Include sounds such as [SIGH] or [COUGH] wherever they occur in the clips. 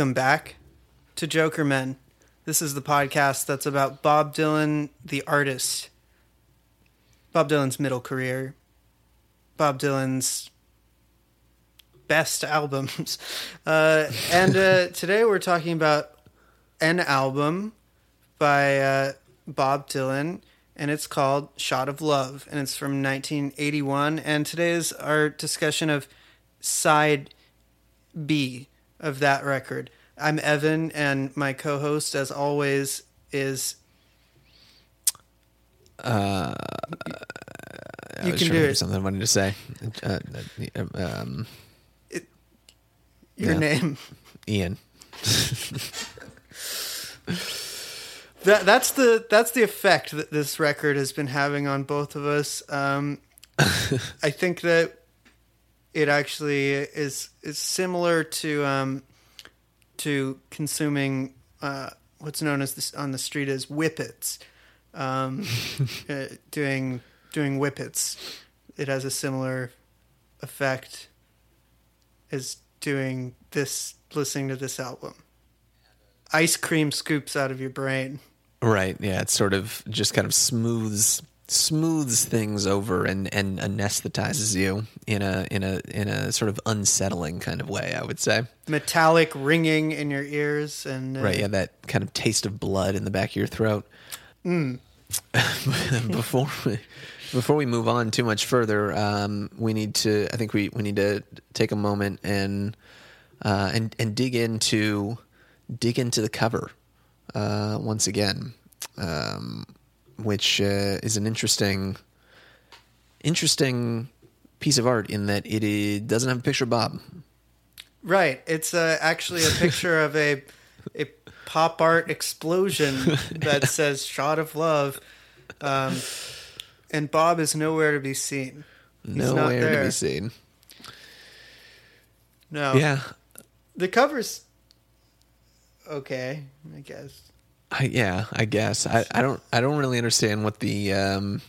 Welcome back to Jokerman. This is the podcast that's about Bob Dylan, the artist. Bob Dylan's middle career. Bob Dylan's best albums. [LAUGHS] Uh, and uh, today we're talking about an album by uh, Bob Dylan, and it's called Shot of Love, and it's from 1981. And today is our discussion of side B of that record. I'm Evan, and my co host, as always, is. Uh, You can do to it. something I wanted to say. Uh, uh, um, Your Yeah. name. [LAUGHS] Ian. [LAUGHS] That that's the that's the effect that this record has been having on both of us. Um, [LAUGHS] I think that it actually is is similar to um, to consuming uh, what's known as this on the street as whippets. Um, [LAUGHS] uh, doing doing whippets, it has a similar effect as doing this listening to this album. Ice cream scoops out of your brain. Right. Yeah. It sort of just kind of smooths smooths things over and, and anesthetizes you in a in a in a sort of unsettling kind of way. I would say. metallic ringing in your ears and uh, Right. Yeah. That kind of taste of blood in the back of your throat. [LAUGHS] before we, before we move on too much further, um, we need to. I think we, we need to take a moment and uh, and and dig into dig into the cover uh, once again, um, which uh, is an interesting interesting piece of art in that it, i- doesn't have a picture of Bob. right. It's uh, actually a picture of a a pop art explosion [LAUGHS] that says shot of love um, and bob is nowhere to be seen. He's not Nowhere to be seen. no. Yeah, the cover's okay i guess I, yeah, I guess I, I don't I don't really understand what the um,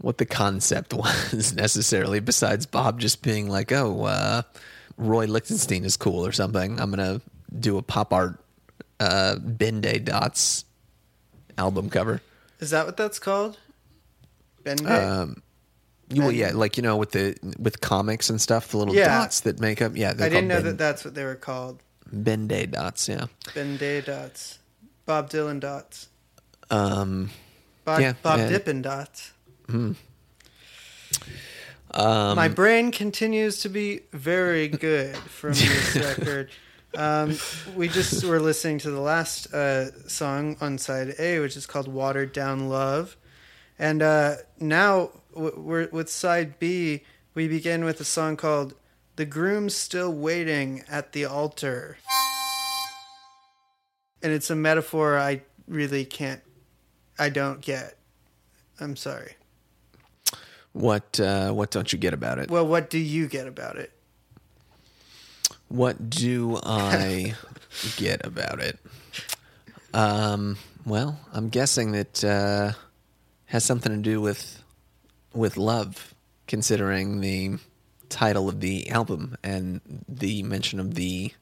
what the concept [LAUGHS] was necessarily. Besides Bob just being like, "Oh, uh, Roy Lichtenstein is cool" or something. I'm gonna do a pop art uh, Ben Day Dots album cover. is that what that's called ben Day? Um, well, yeah, like you know, with the with comics and stuff, the little Yeah. dots that make up. Yeah, i didn't know called that that's what they were called Ben Day Dots. Yeah. ben day dots bob dylan dots Um, bob, Yeah, bob yeah. dippin dots um, My brain continues to be very good from this [LAUGHS] record. Um, we just were listening to the last uh, song on side A, which is called "Watered Down Love," and uh, now w- we're with side B. We begin with a song called "The Groom's Still Waiting at the Altar," and it's a metaphor I really can't, I don't get. I'm sorry. what uh, what don't you get about it? Well, what do you get about it? What do I [LAUGHS] get about it? Um, well, I'm guessing that uh, has something to do with with love, considering the title of the album and the mention of the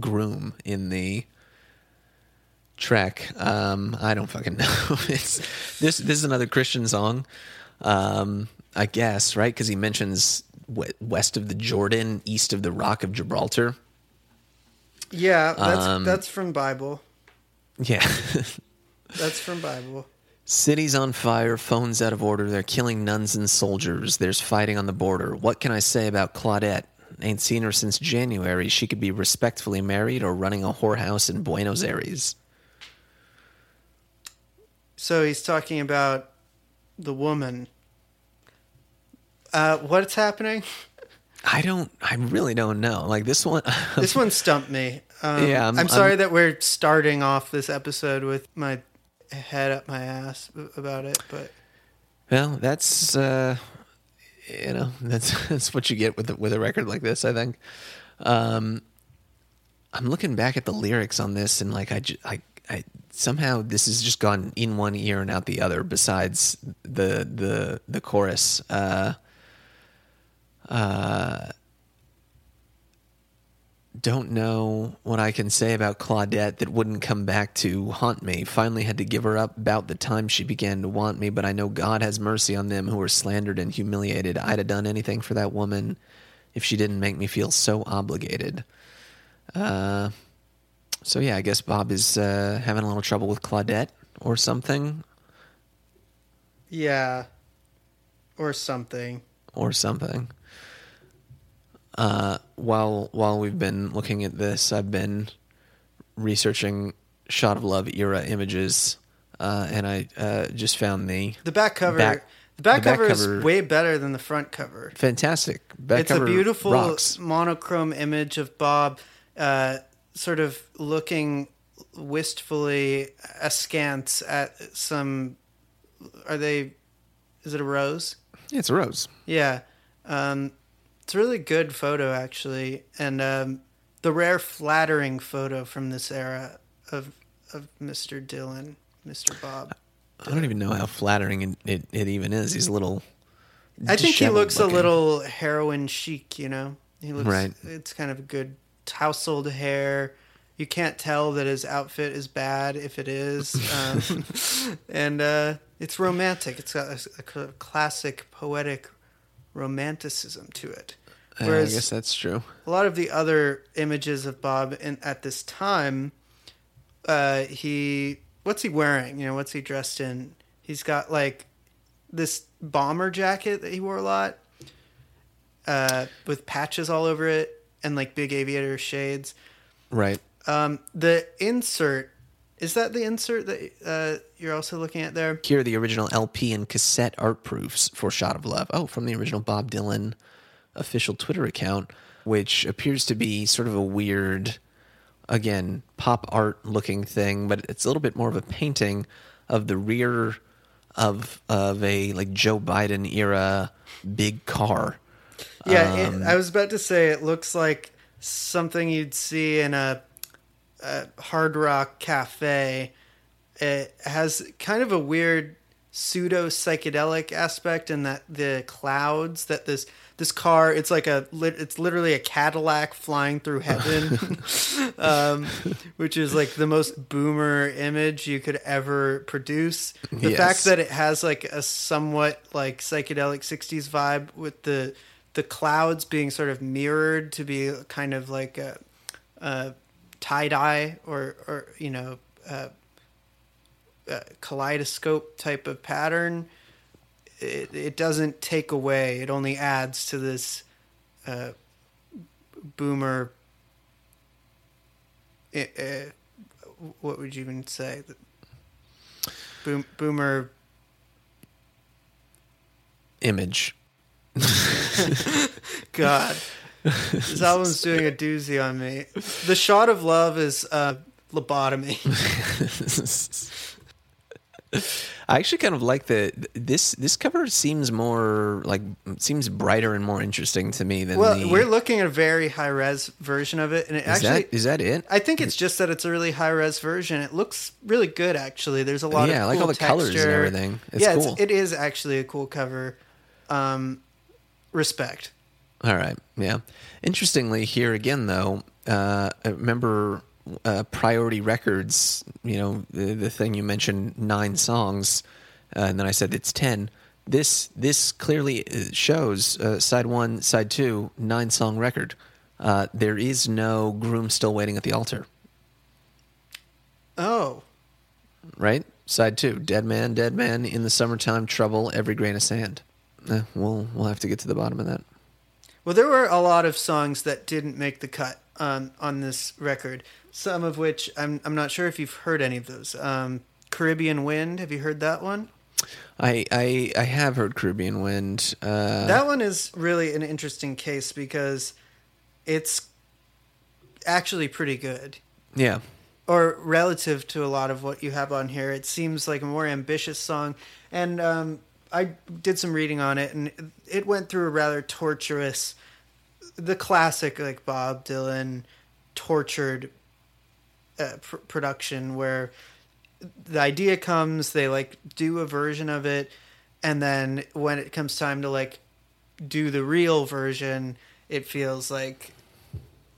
groom in the track. Um, I don't fucking know. [LAUGHS] it's this. This is another Christian song, um, I guess, right? Because he mentions we- west of the Jordan, east of the Rock of Gibraltar. Yeah, that's Um, that's from Bible. Yeah. [LAUGHS] That's from Bible. Cities on fire, phones out of order. They're killing nuns and soldiers. There's fighting on the border. What can I say about Claudette? Ain't seen her since January. She could be respectfully married or running a whorehouse in Buenos Aires. So he's talking about the woman. Uh, what's happening? [LAUGHS] I don't. I really don't know. Like this one. [LAUGHS] This one stumped me. Um, Yeah, I'm, I'm- sorry I'm- that we're starting off this episode with my head up my ass about it, but Well, that's uh, you know [LAUGHS] that's that's what you get with a, with a record like this. I think. Um, I'm looking back at the lyrics on this, and like I, ju- I, I somehow this has just gone in one ear and out the other. Besides the the the chorus, uh, uh, don't know what I can say about Claudette that wouldn't come back to haunt me. Finally had to give her up about the time she began to want me, but I know God has mercy on them who were slandered and humiliated. I'd have done anything for that woman if she didn't make me feel so obligated. Uh, so yeah, I guess Bob is uh, having a little trouble with Claudette or something Yeah. Or something. or something. Uh, while while we've been looking at this, I've been researching shot of love era images, uh, and I uh, just found the The back cover Back- the back the back cover, cover- is way better than the front cover. fantastic back it's a beautiful rocks. monochrome image of Bob uh, sort of looking wistfully askance at some are they is it a rose? Yeah, it's a rose. Yeah. Um, it's a really good photo, actually, and um, the rare flattering photo from this era of of Mr. Dylan, Mr. Bob. I don't even know how flattering it, it, it even is. He's a little. I think he looks looking. a little heroin chic, you know. He looks Right. It's kind of a good tousled hair. You can't tell that his outfit is bad if it is, um, [LAUGHS] and uh, it's romantic. It's got a, a classic poetic romanticism to it. Uh, I guess that's true. a lot of the other images of Bob in, at this time, uh, he what's he wearing? You know, what's he dressed in? He's got like this bomber jacket that he wore a lot, uh, with patches all over it and like big aviator shades. Right. Um, the insert is that the insert that uh, you're also looking at there? Here are the original LP and cassette art proofs for Shot of Love. Oh, from the original Bob Dylan official Twitter account, which appears to be sort of a weird, again, pop art looking thing, but it's a little bit more of a painting of the rear of of a like Joe Biden era big car. Yeah, it, I was about to say it looks like something you'd see in a, a hard rock cafe. It has kind of a weird pseudo psychedelic aspect in that the clouds that this this car it's like a lit- it's literally a Cadillac flying through heaven, [LAUGHS] [LAUGHS] um, which is like the most boomer image you could ever produce. The Yes. fact that it has like a somewhat like psychedelic 60s vibe with the the clouds being sort of mirrored to be kind of like a, a tie dye or or you know a, a kaleidoscope type of pattern. It, it doesn't take away; it only adds to this uh, boomer. Uh, uh, what would you even say? Boom, boomer Image. [LAUGHS] God, this album's doing a doozy on me. The shot of love is uh, lobotomy. [LAUGHS] I actually kind of like the this this cover seems more like seems brighter and more interesting to me than well, the we're looking at a very high res version of it, and it is actually. that is that it? I think it's just that it's a really high res version. It looks really good, actually. There's a lot Yeah, of like cool all the colors and everything. It's yeah, cool. It's, it is actually a cool cover. Um, respect. All right. Yeah. Interestingly, here again, though, uh, I remember uh, Priority Records, you know, the, the thing you mentioned, nine songs, uh, and then I said it's 10. This this clearly uh, shows uh, side one, side two, nine song record. Uh, there is no groom still waiting at the altar, Oh, right? Side two, dead man, dead man in the summertime, trouble, every grain of sand. Eh, we'll we'll have to get to the bottom of that. Well, there were a lot of songs that didn't make the cut um, on this record. Some of which I'm I'm not sure if you've heard any of those. Um, Caribbean Wind, have you heard that one? I I, I have heard Caribbean Wind. Uh, That one is really an interesting case because it's actually pretty good. yeah. Or relative to a lot of what you have on here, it seems like a more ambitious song. And um, I did some reading on it, and it went through a rather torturous, the classic like Bob Dylan tortured uh, pr- production where the idea comes, they like do a version of it, and then when it comes time to like do the real version, it feels like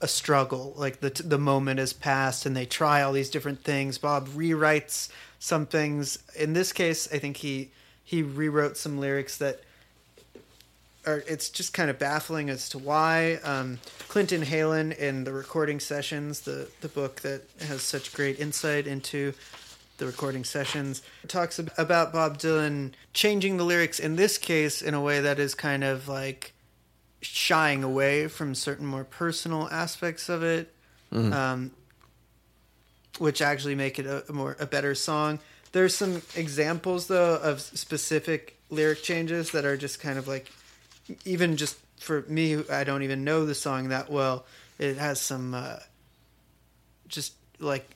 a struggle. Like the the moment has passed, and they try all these different things. Bob rewrites some things. In this case, I think he he rewrote some lyrics that are. It's just kind of baffling as to why. Um, Clinton Heylin in the recording sessions, the the book that has such great insight into the recording sessions talks about Bob Dylan changing the lyrics in this case in a way that is kind of like shying away from certain more personal aspects of it, um, which actually make it a, a more a better song. There's some examples though of specific lyric changes that are just kind of like, even just for me, I don't even know the song that well. It has some uh, just like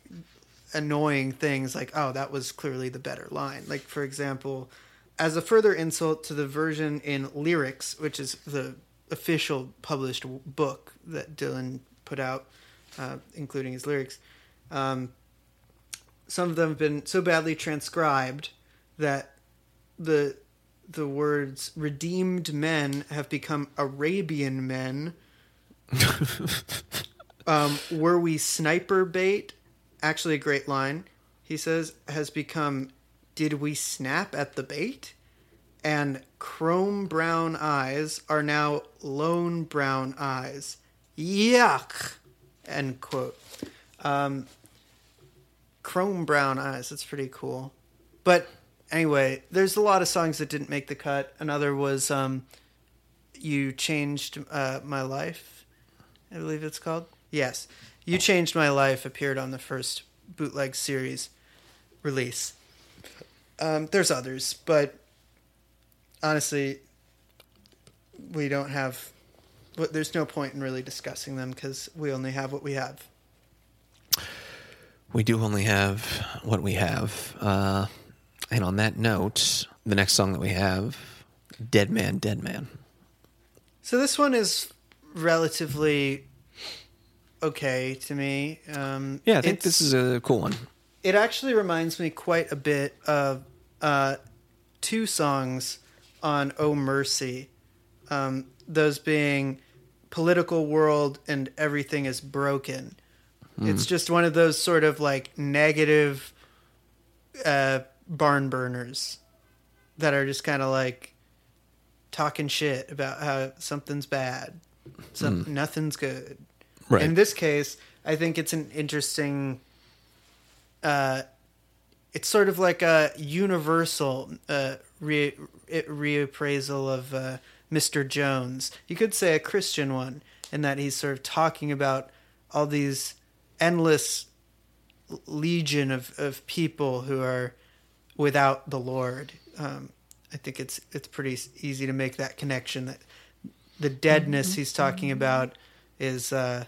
annoying things like oh that was clearly the better line like for example as a further insult to the version in lyrics which is the official published book that dylan put out uh, including his lyrics um, some of them have been so badly transcribed that the the words redeemed men have become arabian men [LAUGHS] um, were we sniper bait? Actually, a great line. He says has become, did we snap at the bait? And chrome brown eyes are now lone brown eyes. Yuck! End quote. Um, chrome brown eyes. That's pretty cool. But anyway, there's a lot of songs that didn't make the cut. Another was um, "You Changed uh, My Life." I believe it's called. Yes. You Changed My Life appeared on the first bootleg series release. Um, there's others, but honestly, we don't have. There's no point in really discussing them because we only have what we have. We do only have what we have. Uh, and on that note, the next song that we have, Dead Man, Dead Man. So this one is relatively okay to me. Um, Yeah, I think this is a cool one. It actually reminds me quite a bit of uh, two songs on "Oh Mercy," um, those being "Political World" and "Everything Is Broken." It's just one of those sort of like negative uh, barn burners that are just kind of like talking shit about how something's bad, some nothing's good. Right. In this case, I think it's an interesting. Uh, it's sort of like a universal uh, re- reappraisal of uh, Mr. Jones. You could say a Christian one, in that he's sort of talking about all these endless legion of, of people who are without the Lord. Um, I think it's it's pretty easy to make that connection that the deadness he's talking about is uh,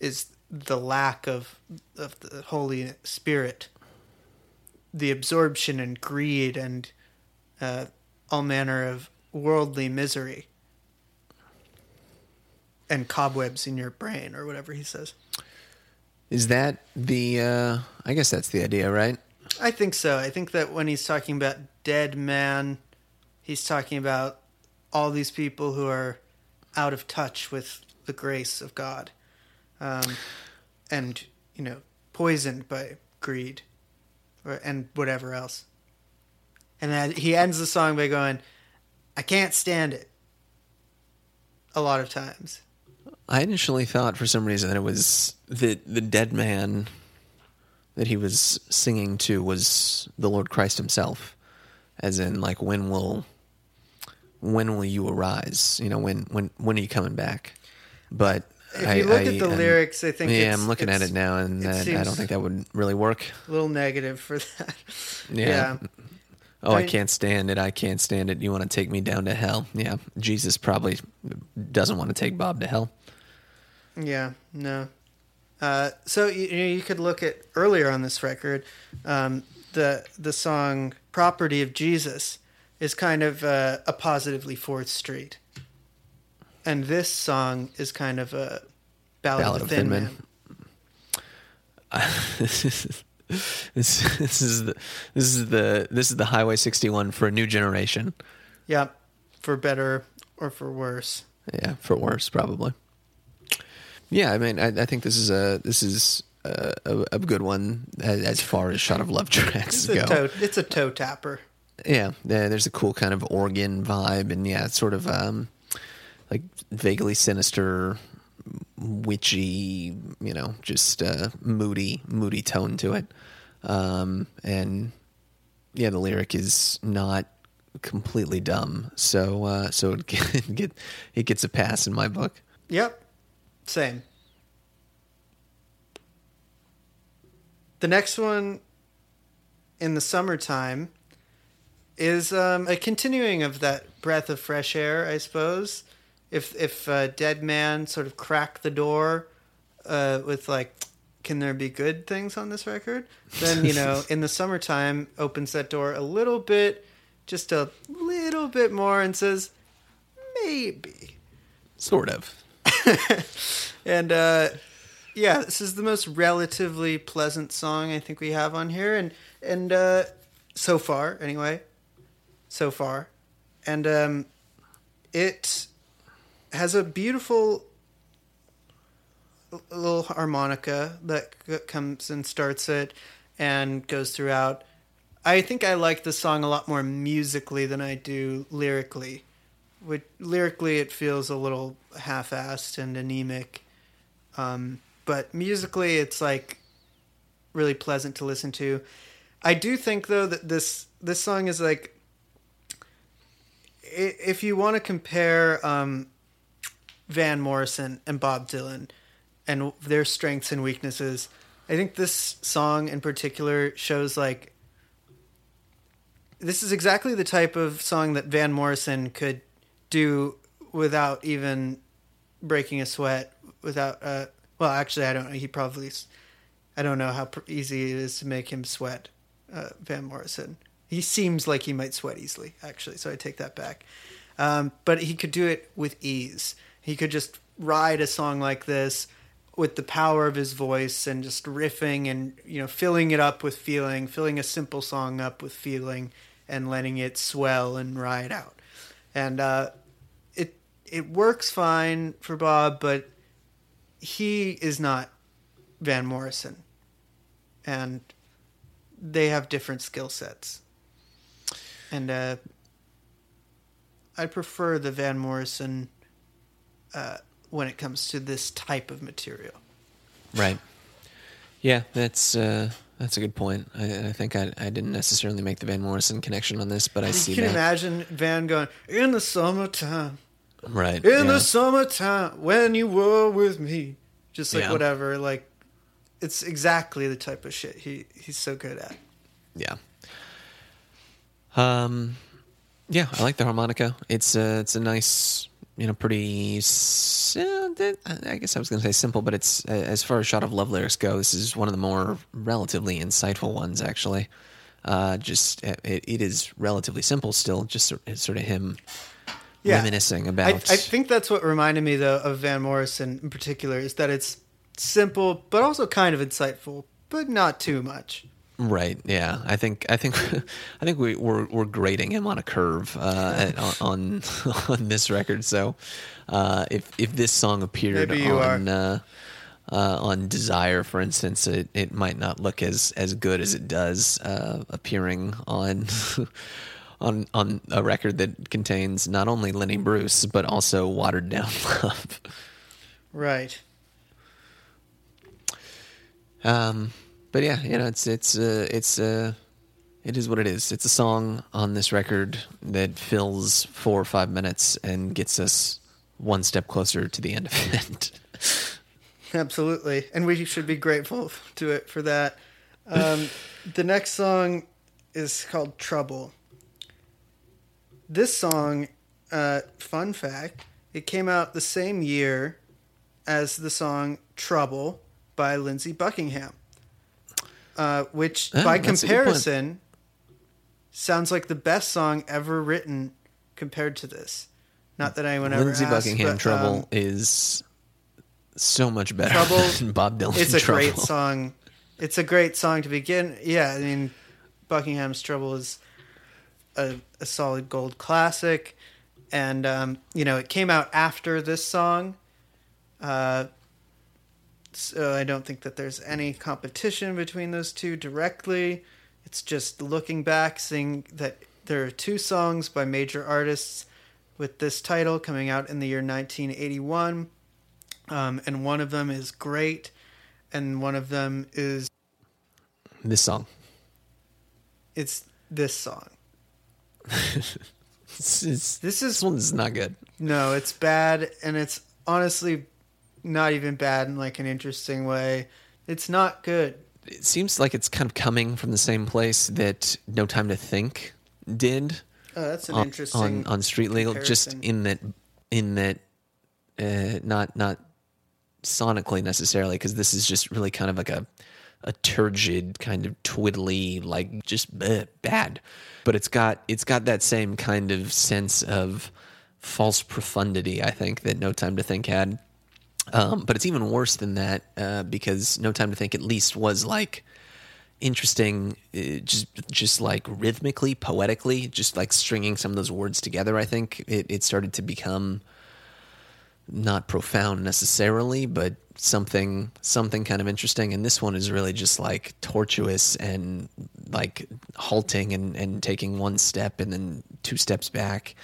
is the lack of of the Holy Spirit, the absorption and greed and uh, all manner of worldly misery and cobwebs in your brain or whatever he says. Is that the, uh, I guess that's the idea, right? I think so. I think that when he's talking about dead man, he's talking about all these people who are out of touch with the grace of God, um, and you know, poisoned by greed, or, and whatever else. And then he ends the song by going, "I can't stand it." A lot of times, I initially thought for some reason that it was the the dead man that he was singing to was the Lord Christ himself, as in like when will when will you arise? You know when when when are you coming back? But if I, you look I- at the I'm- lyrics, I think yeah, it's- I'm looking at it now, and it that, I don't think that would really work. a little negative for [LAUGHS] that. Yeah. Oh, I- I can't stand it. I can't stand it. You want to take me down to hell? Yeah, Jesus probably doesn't want to take Bob to hell. Yeah, no. Uh, so you, you could look at earlier on this record, um, the the song "Property of Jesus" is kind of uh, a positively Fourth Street, and this song is kind of a ballad, Ballad of Thin Thin Man. Man. this [LAUGHS] is this, this is the this is the this is the Highway 61 for a new generation. Yeah, for better or for worse. Yeah, for worse probably. Yeah, I mean, I, I think this is a this is a, a, a good one as, as far as shot of love tracks It's go. a toe, it's a toe tapper. Yeah, yeah, there's a cool kind of organ vibe, and yeah, it's sort of um, like vaguely sinister, witchy, you know, just uh, moody, moody tone to it. Um, and yeah, the lyric is not completely dumb, so uh, so it, get, [LAUGHS] get it gets a pass in my book. Yep. Same. The next one in the summertime is um, a continuing of that breath of fresh air, I suppose. If if uh, Dead Man sort of cracked the door uh, with like, can there be good things on this record? Then you know, [LAUGHS] in the summertime, opens that door a little bit, just a little bit more, and says, maybe. Sort of. [LAUGHS] And uh, yeah, this is the most relatively pleasant song I think we have on here, and and uh, so far anyway, so far, and um, it has a beautiful little harmonica that comes and starts it and goes throughout. I think I like the song a lot more musically than I do lyrically. Which, lyrically, it feels a little half-assed and anemic, um, but musically, it's like really pleasant to listen to. I do think though that this this song is like if you want to compare um, Van Morrison and Bob Dylan and their strengths and weaknesses, I think this song in particular shows like this is exactly the type of song that Van Morrison could do without even breaking a sweat without uh well actually I don't know he probably I don't know how easy it is to make him sweat uh, Van Morrison. He seems like he might sweat easily actually so I take that back. Um, but he could do it with ease. He could just ride a song like this with the power of his voice and just riffing and you know filling it up with feeling filling a simple song up with feeling and letting it swell and ride out and uh, it it works fine for Bob, but he is not Van Morrison, and they have different skill sets. And uh, I prefer the Van Morrison uh, when it comes to this type of material. Right. Yeah, that's uh, that's a good point. I, I think I, I didn't necessarily make the Van Morrison connection on this, but I see you can that. imagine Van going in the summertime. right. in yeah. the summertime when you were with me just like Yeah. whatever like it's exactly the type of shit he he's so good at Yeah. Um, yeah, I like the harmonica. It's a it's a nice, you know, pretty. th- I guess I was going to say simple, but it's as far as shot of love lyrics go. This is one of the more relatively insightful ones, actually. Uh, just it, it is relatively simple still. Just sort- of him Yeah. reminiscing I, about. I think that's what reminded me though of van morrison in particular is that it's simple but also kind of insightful but not too much Right. Yeah. I think. I think. [LAUGHS] I think we, we're we're grading him on a curve uh, on [LAUGHS] on this record. So, uh, if if this song appeared on uh, uh, on Desire, for instance, it, it might not look as as good as it does uh, appearing on. [LAUGHS] On, on a record that contains not only Lenny Bruce but also watered down love. right Um, but yeah, you know, it's it's uh, it's uh, it is what it is. It's a song on this record that fills four or five minutes and gets us one step closer to the end of it. [LAUGHS] Absolutely, and we should be grateful to it for that. Um, [LAUGHS] the next song is called "Trouble." This song, uh, fun fact, it came out the same year as the song "Trouble" by Lindsey Buckingham, uh, which, Oh, by that's a good point. comparison, sounds like the best song ever written compared to this. Not that anyone ever Lindsey asked, Buckingham but, Trouble um, is so much better Trouble- [LAUGHS] than Bob Dylan. it's a Trouble. great song. It's a great song to begin. Yeah, I mean, Buckingham's Trouble is a, a solid gold classic, and um, you know it came out after this song, uh, So I don't think that there's any competition between those two directly. It's just looking back, seeing that there are two songs by major artists with this title coming out in the year 1981. Um, and one of them is great, and one of them is This song. it's this song. It's, it's, This this is one's not good. no, it's bad, and it's honestly not even bad in like an interesting way. It's not good. It seems like it's kind of coming from the same place that No Time to Think did Oh, that's an on, interesting on, on Street Legal. Just in that, in that, uh, not not sonically necessarily, because this is just really kind of like a a turgid kind of twiddly, like just bleh, bad. But it's got it's got that same kind of sense of false profundity. I think that No Time to Think had. Um, but it's even worse than that uh, because No Time to Think at least was like interesting, uh, just just like rhythmically, poetically, just like stringing some of those words together. I think it, it started to become not profound necessarily, but something something kind of interesting. And this one is really just like tortuous and like halting and, and taking one step and then two steps back.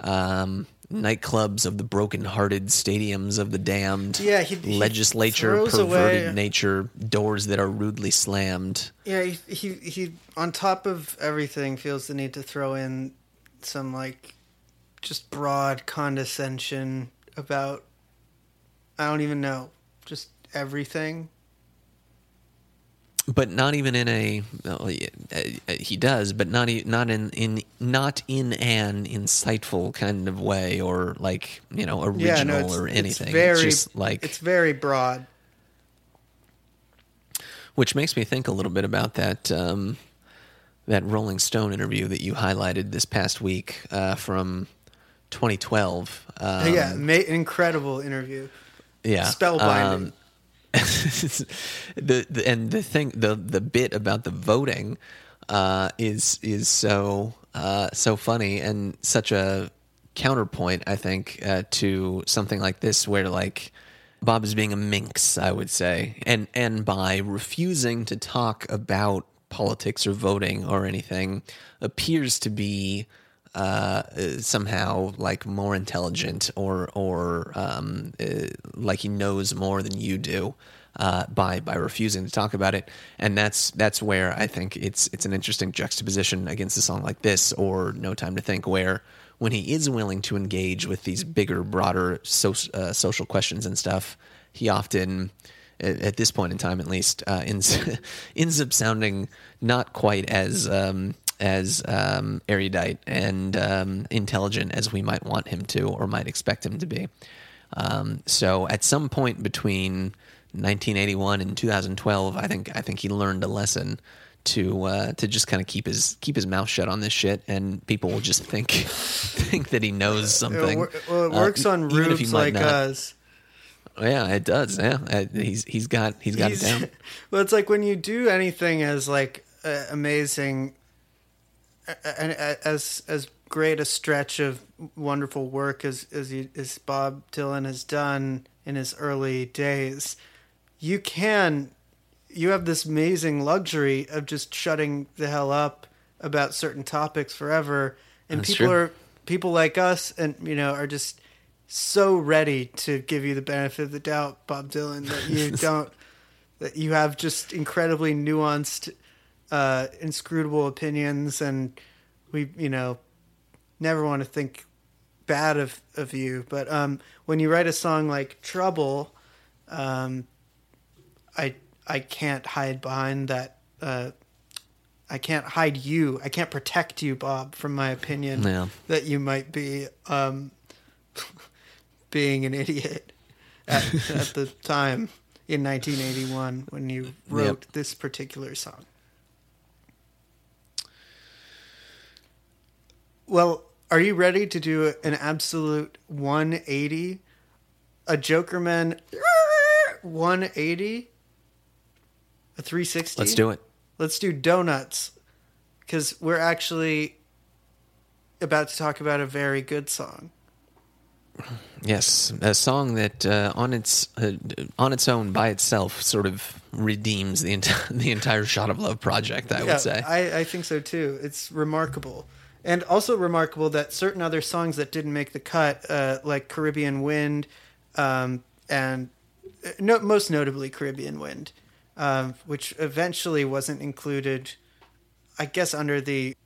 Um, nightclubs of the broken-hearted, stadiums of the damned, Yeah, he- he legislature throws perverted away- nature, doors that are rudely slammed. Yeah, he, he he on top of everything feels the need to throw in some like just broad condescension about I don't even know, just everything. But not even in a well, uh, he does but not not in in not in an insightful kind of way or like you know original yeah, no, it's, or it's anything very it's just like it's very broad. which makes me think a little bit about that um, that Rolling Stone interview that you highlighted this past week uh, from 2012 um, yeah, ma- incredible interview. yeah Spellbinding. Um, [LAUGHS] the, the and the thing the the bit about the voting uh, is is so uh, so funny and such a counterpoint I think uh, to something like this where like Bob is being a minx I would say and and by refusing to talk about politics or voting or anything appears to be uh, somehow like more intelligent or or um, uh, like he knows more than you do uh, by by refusing to talk about it, and that's that's where I think it's it's an interesting juxtaposition against a song like this or No Time to Think, where when he is willing to engage with these bigger, broader so, uh, social questions and stuff, he often at at this point in time at least uh, ends [LAUGHS] ends up sounding not quite as um, as um, erudite and um, intelligent as we might want him to or might expect him to be. Um, so at some point between 1981 and 2012, I think I think he learned a lesson to uh, to just kind of keep his keep his mouth shut on this shit, and people will just think [LAUGHS] think that he knows something. wor- well, it uh, works on if he rubes like not. us. Yeah, it does. Yeah, Uh, he's he's got he's got it He's- down. [LAUGHS] well, it's like when you do anything as like uh, amazing, uh, and as as great a stretch of wonderful work as as, you, as Bob Dylan has done in his early days, you can you have this amazing luxury of just shutting the hell up about certain topics forever, and That's people true. are people like us, and you know are just so ready to give you the benefit of the doubt, Bob Dylan, that you [LAUGHS] don't that you have just incredibly nuanced, uh, inscrutable opinions, and we, you know, never want to think bad of of you. But um, when you write a song like Trouble, um, I I can't hide behind that. Uh, I can't hide you. I can't protect you, Bob, from my opinion Yeah. that you might be um, [LAUGHS] being an idiot at, at the [LAUGHS] time in 1981 when you wrote this particular song. Well, are you ready to do an absolute 180? A Jokerman 180? A 360? Let's do it. Let's do donuts because we're actually about to talk about a very good song. Yes, a song that uh, on its uh, on its own by itself sort of redeems the entire [LAUGHS] the entire Shot of Love project. I would say. I, I think so too. It's remarkable. And also remarkable that certain other songs that didn't make the cut, uh, like Caribbean Wind, um, and uh, no, most notably Caribbean Wind, um, which eventually wasn't included, I guess, under the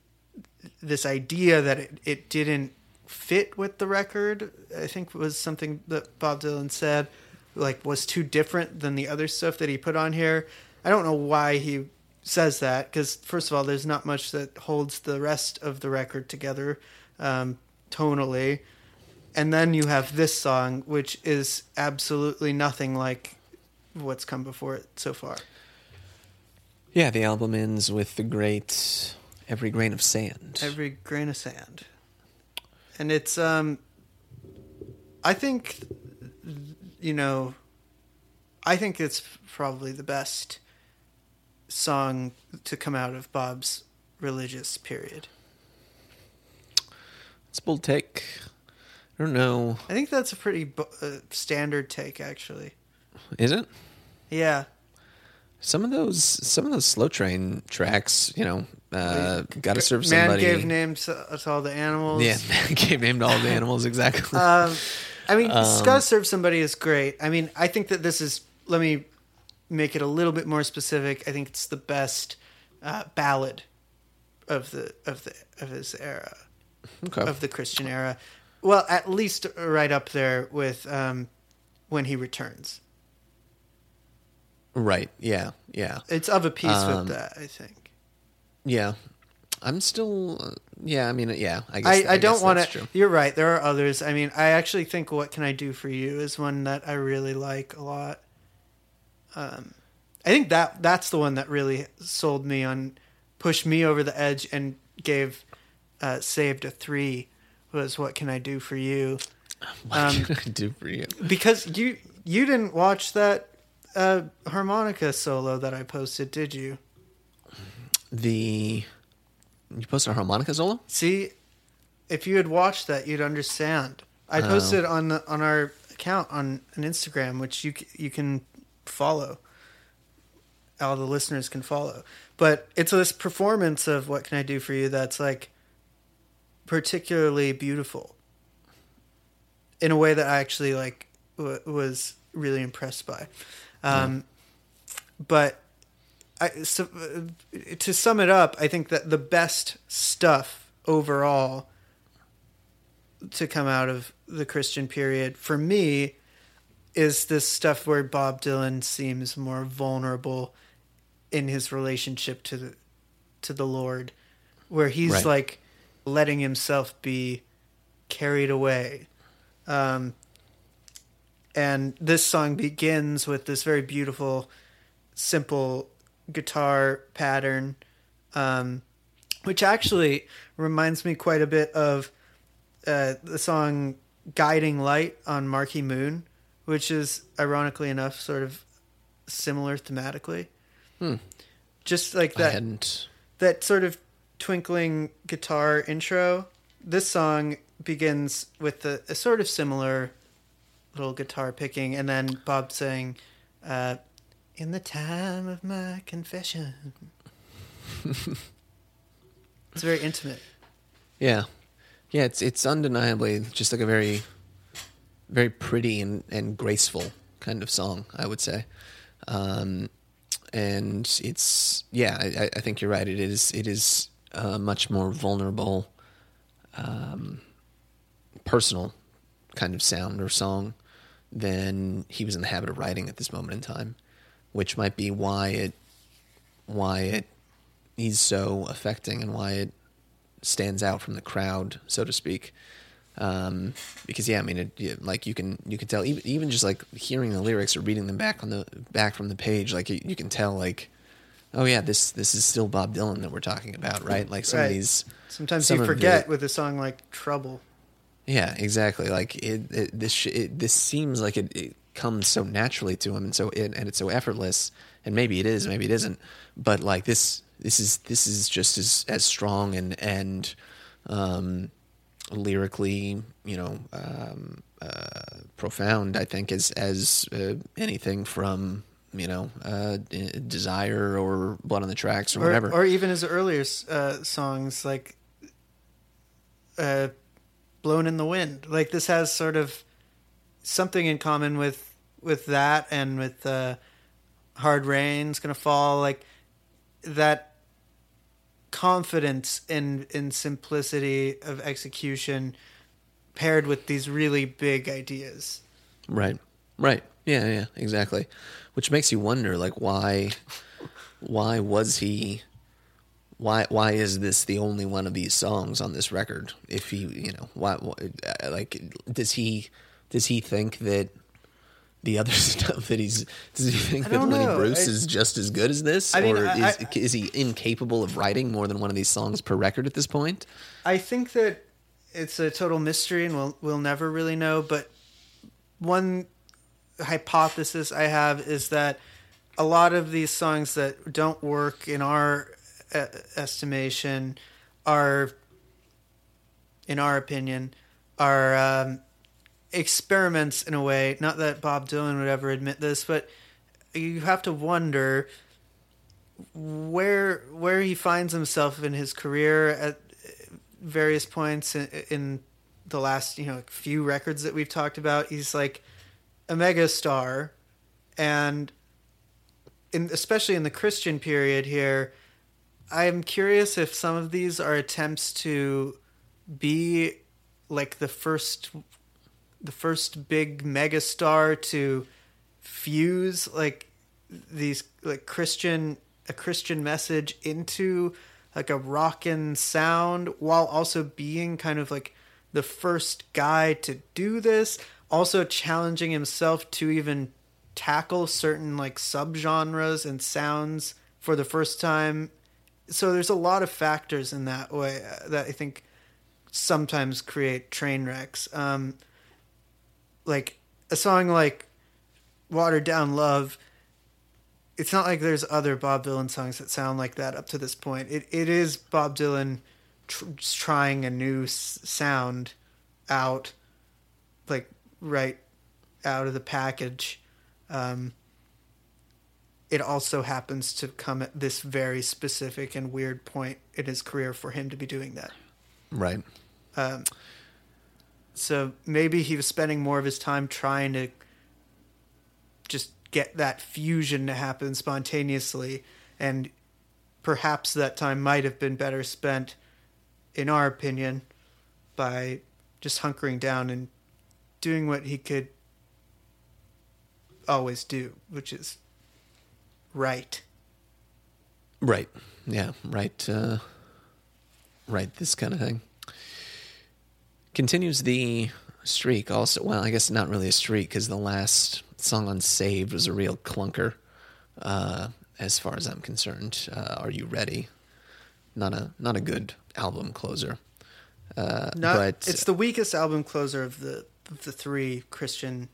this idea that it, it didn't fit with the record. I think was something that Bob Dylan said, like was too different than the other stuff that he put on here. I don't know why he says that because first of all, there's not much that holds the rest of the record together um, tonally, and then you have this song, which is absolutely nothing like what's come before it so far. Yeah, the album ends with the great "Every Grain of Sand." Every grain of sand, and it's um, I think, you know, I think it's probably the best song to come out of Bob's religious period. It's a bold take. I don't know. I think that's a pretty uh, standard take, actually. Is it? Yeah, Some of those, some of those slow train tracks, you know, uh, got to serve man somebody. gave names to, to all the animals. yeah, [LAUGHS] man gave name to all the animals exactly. Um, I mean, Um, "Gotta Serve Somebody" is great. I mean, I think that this is. Let me make it a little bit more specific. I think it's the best uh, ballad of the of the of his era okay. of the Christian era. Well, at least right up there with um, when he returns. Right. Yeah. Yeah. It's of a piece Um, with that. I think. Yeah. I'm still. Uh, yeah. I mean. Yeah. I guess. I, I, guess don't want to. You're right. There are others. I mean, I actually think "What Can I Do for You" is one that I really like a lot. Um, I think that that's the one that really sold me on, pushed me over the edge, and gave uh, "Saved" a three. Was "What Can I Do for You" [LAUGHS] What um, can I do for you? because you you didn't watch that uh, harmonica solo that I posted, did you? The. You posted a harmonica solo? See, if you had watched that, you'd understand. I Oh. posted on the on our account on an Instagram, which you you can follow. All the listeners can follow, but it's this performance of "What Can I Do for You" that's like particularly beautiful in a way that I actually like w- was really impressed by. Um, But I, so, uh, to sum it up, I think that the best stuff overall to come out of the Christian period for me is this stuff where Bob Dylan seems more vulnerable in his relationship to the to the Lord, where he's Right. like letting himself be carried away. Um, and this song begins with this very beautiful, simple guitar pattern, um, which actually reminds me quite a bit of uh, the song "Guiding Light" on Marquee Moon, which is ironically enough sort of similar thematically. Hmm. Just like that that sort of twinkling guitar intro. This song begins with a, a sort of similar little guitar picking, and then Bob saying, uh, "In the time of my confession." [LAUGHS] it's very intimate. Yeah, yeah. It's it's undeniably just like a very, very pretty and and graceful kind of song. I would say, um, and it's yeah. I, I think you're right. It is it is a much more vulnerable, um, personal kind of sound or song than he was in the habit of writing at this moment in time, which might be why it why it is so affecting and why it stands out from the crowd, so to speak. Um, because yeah, I mean, it, like you can you can tell even even just like hearing the lyrics or reading them back on the back from the page, like you, you can tell like, oh yeah, this this is still Bob Dylan that we're talking about, right? Like some Right. of these, Sometimes Some you forget the- with a song like "Trouble." yeah, exactly. Like it, it this it, this seems like it, it comes so naturally to him, and so it, and it's so effortless. And maybe it is, maybe it isn't. But like this, this is this is just as as strong and and um, lyrically, you know, um, uh, profound. I think as as uh, anything from you know uh, Desire or Blood on the Tracks or, or whatever, or even his earlier uh, songs like uh, "Blowin' in the Wind." Like this has sort of something in common with with that and with uh, "Hard Rain's Gonna Fall." Like that confidence in in simplicity of execution paired with these really big ideas. Right. Right. Yeah, yeah, exactly. Which makes you wonder like why why was he why why is this the only one of these songs on this record? If he, you know, why, why uh, like does he does he think that the other [LAUGHS] stuff that he's does he think that Lenny know. Bruce I, is just as good as this I mean, or I, is, is he incapable of writing more than one of these songs per record at this point? I think that it's a total mystery and we'll we'll never really know, but one hypothesis I have is that a lot of these songs that don't work in our uh, estimation are in our opinion are um, experiments in a way. Not that Bob Dylan would ever admit this, but you have to wonder where where he finds himself in his career at various points in, in the last you know few records that we've talked about. He's like a mega star, and in, especially in the Christian period here, I'm curious if some of these are attempts to be like the first the first big megastar to fuse like these like Christian a Christian message into like a rockin' sound while also being kind of like the first guy to do this, also challenging himself to even tackle certain like subgenres and sounds for the first time. So there's a lot of factors in that way uh, that I think sometimes create train wrecks. Um, like a song like "Watered Down Love." It's not like there's other Bob Dylan songs that sound like that up to this point. It it is Bob Dylan tr- trying a new s- sound out, like right out of the package. Um, it also happens to come at this very specific and weird point in his career for him to be doing that. Right. Um, so maybe he was spending more of his time trying to just get that fusion to happen spontaneously. And perhaps that time might have been better spent, in our opinion, by just hunkering down and doing what he could always do, which is right. Right. Yeah. Right. Uh, right. This kind of thing continues the streak. Also, well, I guess not really a streak because the last song on Saved was a real clunker, uh, as far as I'm concerned. Uh, Are you ready? Not a not a good album closer. Uh, not, but it's the weakest album closer of the of the three Christian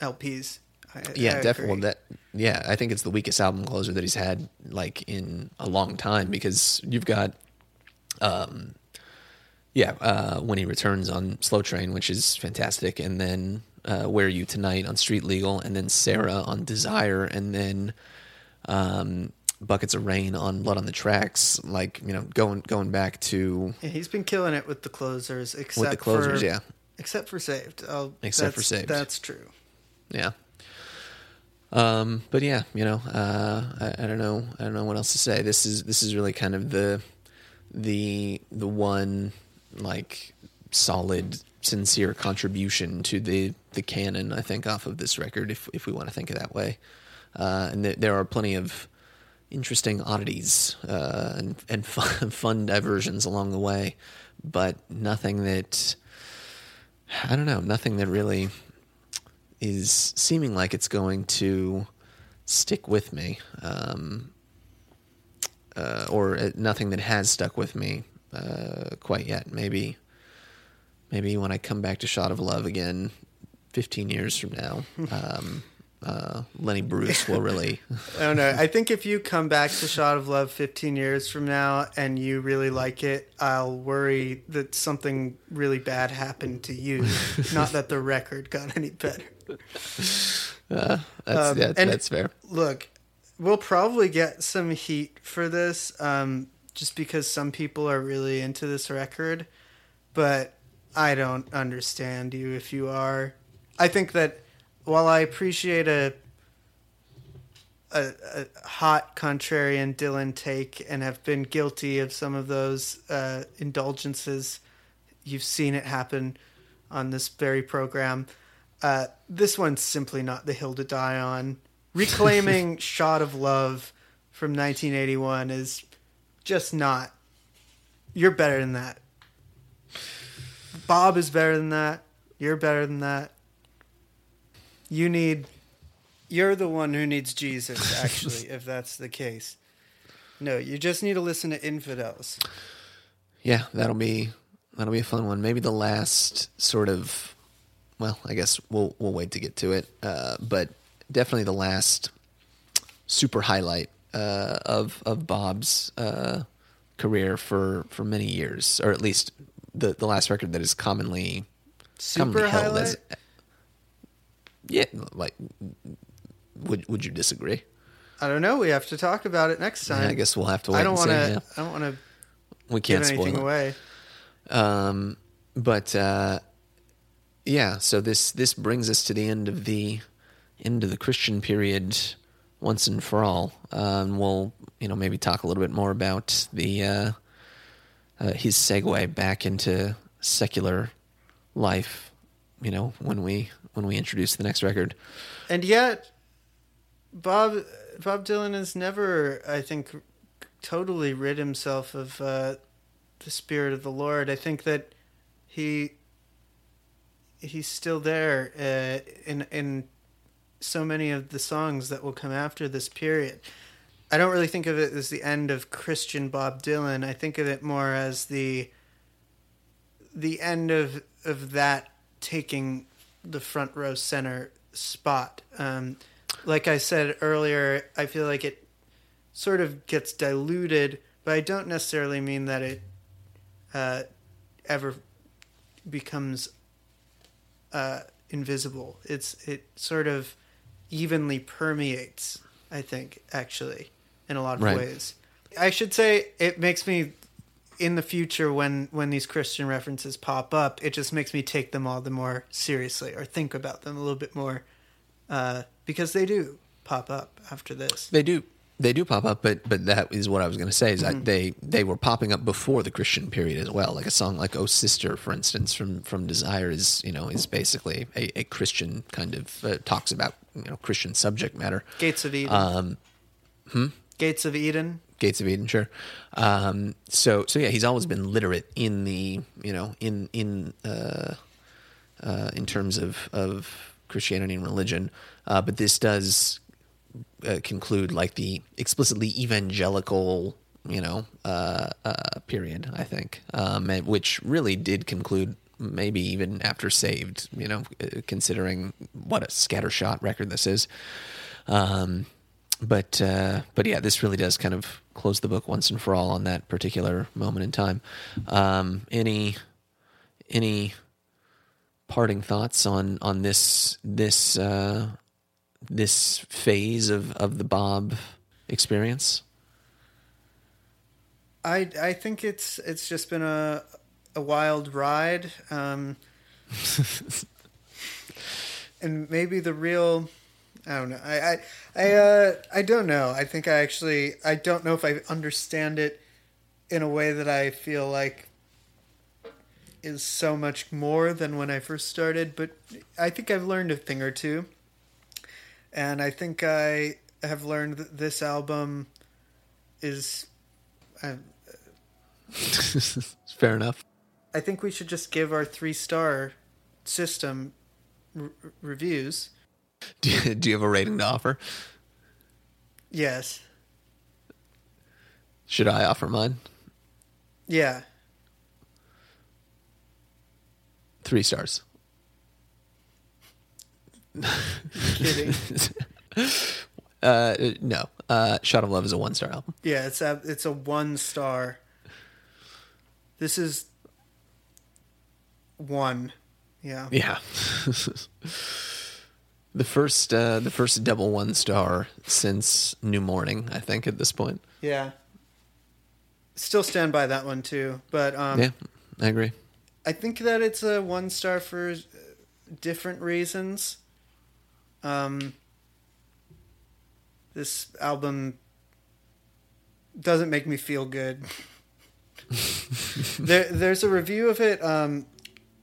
LPs. I, yeah, definitely. That yeah, I think it's the weakest album closer that he's had like in a long time because you've got um, yeah, uh, when he returns on Slow Train, which is fantastic, and then uh, Where Are You Tonight on Street Legal, and then Sara on Desire, and then um, Buckets of Rain on Blood on the Tracks. Like you know, going going back to yeah, he's been killing it with the closers, except with the closers, for, yeah, except for Saved. Oh, except for Saved, that's true. Yeah. Um, but yeah, you know, uh, I, I don't know, I don't know what else to say. This is this is really kind of the the the one like solid sincere contribution to the the canon i think off of this record if if we want to think of that way. Uh, and th- there are plenty of interesting oddities uh, and, and [LAUGHS] fun, fun diversions along the way but nothing that i don't know nothing that really is seeming like it's going to stick with me um, uh, or uh, nothing that has stuck with me uh, quite yet. Maybe, maybe when I come back to Shot of Love again, fifteen years from now, [LAUGHS] um, uh, Lenny Bruce will really. [LAUGHS] I don't know. I think if you come back to Shot of Love 15 years from now and you really like it, I'll worry that something really bad happened to you, [LAUGHS] not that the record got any better. Uh, that's Um, yeah, that's fair. Look, we'll probably get some heat for this, um, just because some people are really into this record, but I don't understand you if you are. I think that while I appreciate a a, a hot contrarian Dylan take and have been guilty of some of those uh, indulgences, you've seen it happen on this very program. Uh, this one's simply not the hill to die on. Reclaiming [LAUGHS] "Shot of Love" from 1981 is just not. You're better than that. Bob is better than that. You're better than that. You need. You're the one who needs Jesus, [LAUGHS] actually, if that's the case. No, you just need to listen to infidels. Yeah, that'll be that'll be a fun one. Maybe the last sort of. Well, I guess we'll we'll wait to get to it, uh, but definitely the last super highlight uh, of of Bob's uh, career for for many years, or at least the the last record that is commonly Super commonly held highlight. as. Yeah, like, would would you disagree? I don't know. We have to talk about it next time. I guess we'll have to wait I don't want to. Yeah. I don't want to We can't spoil anything it. away. Um, but uh, yeah, so this this brings us to the end of the end of the Christian period once and for all. Um, we'll you know maybe talk a little bit more about the uh, uh, his segue back into secular life. You know when we when we introduce the next record. And yet, Bob Bob Dylan has never, I think, totally rid himself of uh, the spirit of the Lord. I think that he he's still there uh, in in so many of the songs that will come after this period. I don't really think of it as the end of Christian Bob Dylan. I think of it more as the the end of of that taking the front row center spot. Um, like I said earlier, I feel like it sort of gets diluted, but I don't necessarily mean that it uh, ever becomes uh, invisible. It's it sort of evenly permeates. I think actually in a lot of Right. ways. I should say it makes me in the future when when these Christian references pop up, it just makes me take them all the more seriously or think about them a little bit more uh, because they do pop up after this. They do. They do pop up, but but that is what I was going to say is that they they were popping up before the Christian period as well. Like a song like "Oh Sister," for instance, from from Desire is you know is basically a, a Christian kind of uh, talks about you know Christian subject matter. Gates of Eden. Um, hmm? Gates of Eden. Gates of Eden, sure. Um, so so yeah, he's always been literate in the you know in in uh, uh, in terms of of Christianity and religion, uh, but this does uh, conclude like the explicitly evangelical you know uh, uh, period. I think, um, which really did conclude maybe even after Saved. You know, uh, considering what a scattershot record this is. Um, but uh, but yeah, this really does kind of close the book once and for all on that particular moment in time. Um, any any parting thoughts on on this this uh, this phase of of the Bob experience? I I think it's it's just been a a wild ride, um, [LAUGHS] and maybe the real. I don't know. I I I, uh, I don't know. I think I actually I don't know if I understand it in a way that I feel like is so much more than when I first started. But I think I've learned a thing or two, and I think I have learned that this album is. I, [LAUGHS] Fair enough. I think we should just give our three star system r- reviews. Do you, do you have a rating to offer? Yes. Should I offer mine? Yeah. Three stars. Kidding. [LAUGHS] uh, no. Uh, Shot of Love is a one star album. Yeah, it's a it's a one star. This is one. Yeah. Yeah. [LAUGHS] the first uh, the first double one star since New Morning, I think, at this point. Yeah. Still stand by that one too, but um, Yeah, I agree. I think that it's a one star for uh, different reasons. Um, this album doesn't make me feel good. [LAUGHS] there, there's a review of it. Um,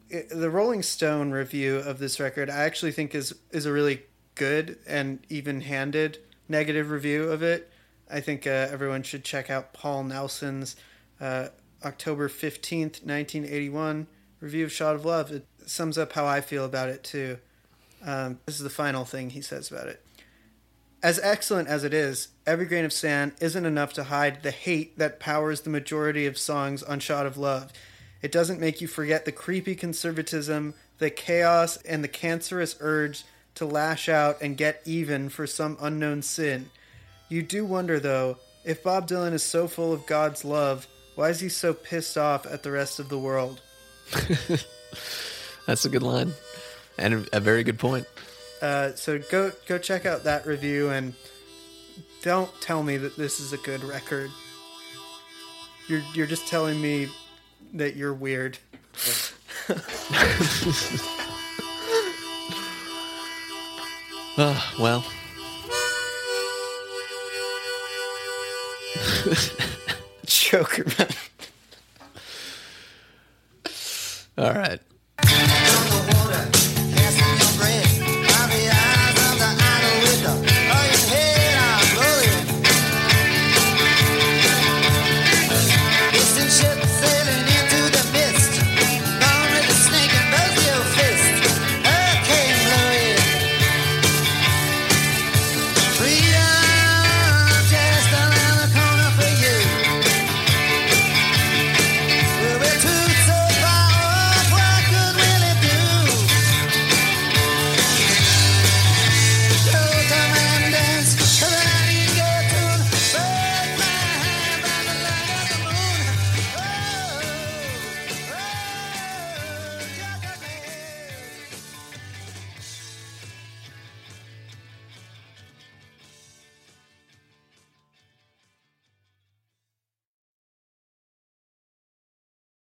it, the Rolling Stone review of this record, I actually think is is a really good and even-handed negative review of it. I think uh, everyone should check out Paul Nelson's uh, October fifteenth, nineteen eighty-one review of "Shot of Love." It sums up how I feel about it too. Um, this is the final thing he says about it. As excellent as it is, Every Grain of Sand isn't enough to hide the hate that powers the majority of songs on Shot of Love. It doesn't make you forget the creepy conservatism, the chaos, and the cancerous urge to lash out and get even for some unknown sin. You do wonder, though, if Bob Dylan is so full of God's love, why is he so pissed off at the rest of the world? [LAUGHS] That's a good line, and a, very good point. Uh, so go go check out that review and don't tell me that this is a good record. You're you're just telling me that you're weird. [LAUGHS] Ah, well, [LAUGHS] Joker man. all right.